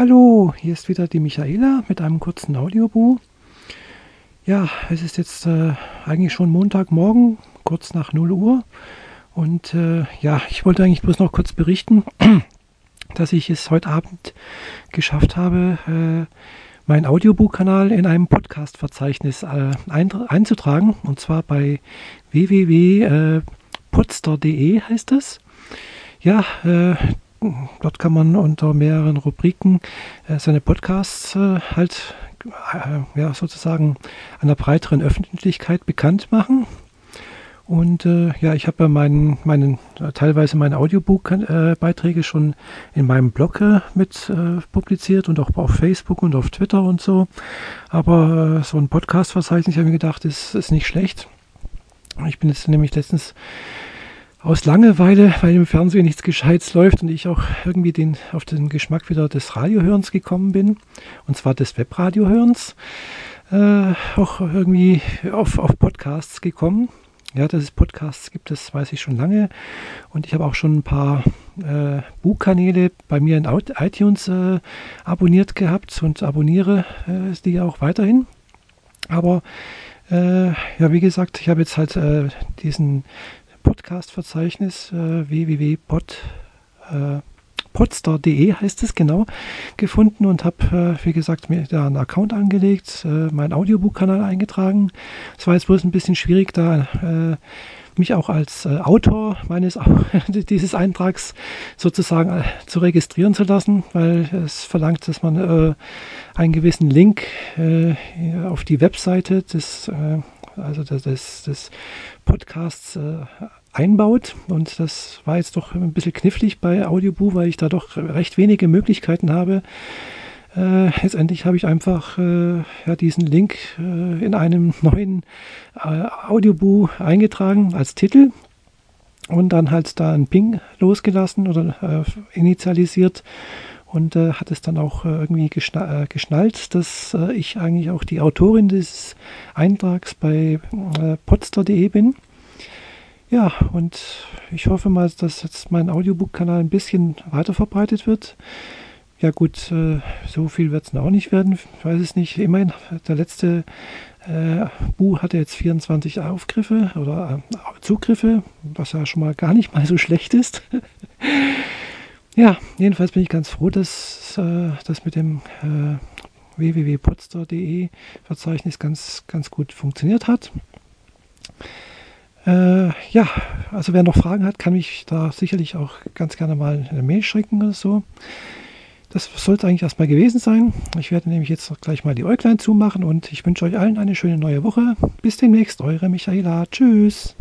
Hallo, hier ist wieder die Michaela mit einem kurzen Audiobuch. Ja, es ist jetzt äh, eigentlich schon Montagmorgen, kurz nach 0 Uhr. Und äh, ja, ich wollte eigentlich bloß noch kurz berichten, dass ich es heute Abend geschafft habe, äh, meinen Audiobuchkanal in einem Podcast-Verzeichnis äh, ein, einzutragen. Und zwar bei www.podster.de heißt es. Ja, äh, dort kann man unter mehreren Rubriken äh, seine Podcasts äh, halt äh, ja, sozusagen einer breiteren Öffentlichkeit bekannt machen. Und äh, ja, ich habe meinen, meinen, teilweise meine Audiobook-Beiträge schon in meinem Blog äh, mit äh, publiziert und auch auf Facebook und auf Twitter und so. Aber so ein Podcast-Verzeichnis, habe ich mir gedacht, ist, ist nicht schlecht. Ich bin jetzt nämlich letztens aus Langeweile, weil im Fernsehen nichts Gescheites läuft und ich auch irgendwie den, auf den Geschmack wieder des Radiohörens gekommen bin, und zwar des Webradiohörens, äh, auch irgendwie auf, auf Podcasts gekommen. Ja, dass es Podcasts gibt, das weiß ich schon lange. Und ich habe auch schon ein paar äh, Buchkanäle bei mir in iTunes äh, abonniert gehabt und abonniere äh, die auch weiterhin. Aber äh, ja, wie gesagt, ich habe jetzt halt äh, diesen Podcast-Verzeichnis äh, www.podstar.de äh, heißt es genau gefunden und habe, äh, wie gesagt, mir da einen Account angelegt, äh, meinen Audiobuchkanal eingetragen. Es war jetzt bloß ein bisschen schwierig, da mich auch als äh, Autor meines dieses Eintrags sozusagen äh, zu registrieren zu lassen, weil es verlangt, dass man äh, einen gewissen Link auf die Webseite des also des, des, Podcasts äh, einbaut. Und das war jetzt doch ein bisschen knifflig bei Audioboo, weil ich da doch recht wenige Möglichkeiten habe. Äh, letztendlich habe ich einfach äh, ja, diesen Link äh, in einem neuen äh, Audioboo eingetragen als Titel und dann halt da ein Ping losgelassen oder äh, initialisiert und äh, hat es dann auch äh, irgendwie geschna äh, geschnallt, dass äh, ich eigentlich auch die Autorin des Eintrags bei äh, podster.de bin. Ja, und ich hoffe mal, dass jetzt mein Audiobook-Kanal ein bisschen weiter verbreitet wird. Ja gut, äh, so viel wird es auch nicht werden, ich weiß es nicht. Immerhin, der letzte äh, Bu hatte jetzt 24 Aufgriffe oder äh, Zugriffe, was ja schon mal gar nicht mal so schlecht ist. Ja, jedenfalls bin ich ganz froh, dass äh, das mit dem äh, www.podster.de Verzeichnis ganz, ganz gut funktioniert hat. Äh, ja, also wer noch Fragen hat, kann mich da sicherlich auch ganz gerne mal eine Mail schicken oder so. Das sollte eigentlich erstmal gewesen sein. Ich werde nämlich jetzt gleich mal die Äuglein zumachen und ich wünsche euch allen eine schöne neue Woche. Bis demnächst, eure Michaela. Tschüss.